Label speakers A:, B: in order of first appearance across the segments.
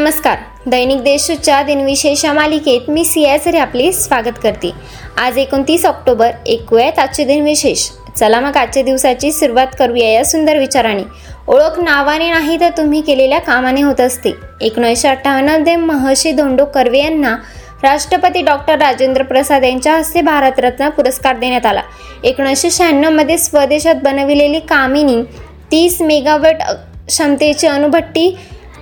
A: नमस्कार. दैनिक देशच्या दिनविशेष या मालिकेत मी सियासरी आपले स्वागत करते. आज एकोणतीस ऑक्टोबर ऐकूयात आजचे दिनविशेष. चला मग आजच्या दिवसाची सुरुवात करूया या सुंदर विचाराने. ओळख नावाने नाही तर तुम्ही केलेल्या कामाने होत असते. एकोणीसशे अठ्ठावन्नमध्ये महर्षी धोंडो कर्वे यांना राष्ट्रपती डॉक्टर राजेंद्र प्रसाद यांच्या हस्ते भारतरत्न पुरस्कार देण्यात आला. एकोणीसशे शहाण्णवमध्ये स्वदेशात बनविलेली कामिनी तीस मेगावट क्षमतेची अणुभट्टी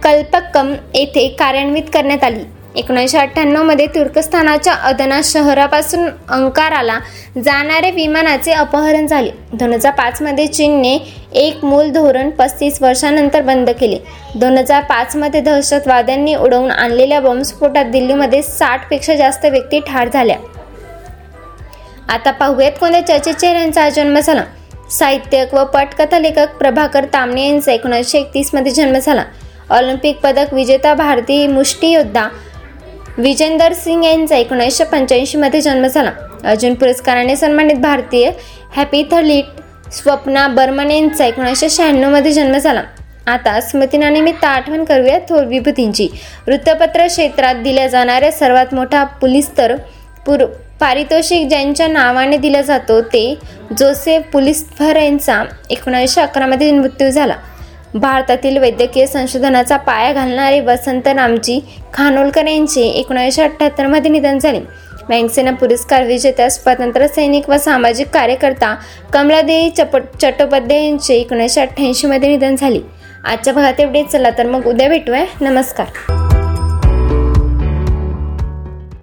A: कल्पक्कम येथे कार्यान्वित करण्यात आली. एकोणीसशे अठ्ठ्याण्णवमध्ये तुर्कस्थानाच्या अदना शहरापासून अंकाराला जाणाऱ्या विमानाचे अपहरण झाले. दोन हजार पाचमध्ये चीनने एक मूल धोरण पस्तीस वर्षानंतर बंद केले. दोन हजार पाचमध्ये दहशतवाद्यांनी उडवून आणलेल्या बॉम्बस्फोटात दिल्लीमध्ये साठपेक्षा जास्त व्यक्ती ठार झाल्या. आता पाहूयात कोणत्या चर्चेचे यांचा जन्म झाला. साहित्यक व पटकथा लेखक प्रभाकर तामणे यांचा एकोणीसशे एकतीसमध्ये जन्म झाला. ऑलिम्पिक पदक विजेता भारतीय मुष्टियोद्धा विजेंदर सिंग यांचा एकोणीसशे पंच्याऐंशीमध्ये जन्म झाला. अर्जुन पुरस्काराने सन्मानित भारतीय हॅपी थलीट स्वप्ना बर्मन यांचा एकोणीसशे शहाण्णवमध्ये जन्म झाला. आता स्मृतीनानिमित्त आठवण करूया थोर विभूतींची. वृत्तपत्र क्षेत्रात दिल्या जाणाऱ्या सर्वात मोठा पुलिस्तर पुर पारितोषिक ज्यांच्या नावाने दिला जातो ते जोसेफ पुलिस्फर यांचा एकोणीसशे अकरामध्ये मृत्यू झाला. भारतातील वैद्यकीय संशोधनाचा पाया घालणारे वसंत रामजी खानोलकर यांचे एकोणीसशे अठ्ठ्याहत्तरमध्ये निधन झाले. बँकसेना पुरस्कार विजेत्या स्वतंत्र सैनिक व सामाजिक कार्यकर्ता कमलादेवी चप चट्टोपाध्याय यांचे एकोणीसशे अठ्ठ्याऐंशीमध्ये निधन झाले. आजच्या भागात एवढेच. चला तर मग उद्या भेटूया. नमस्कार.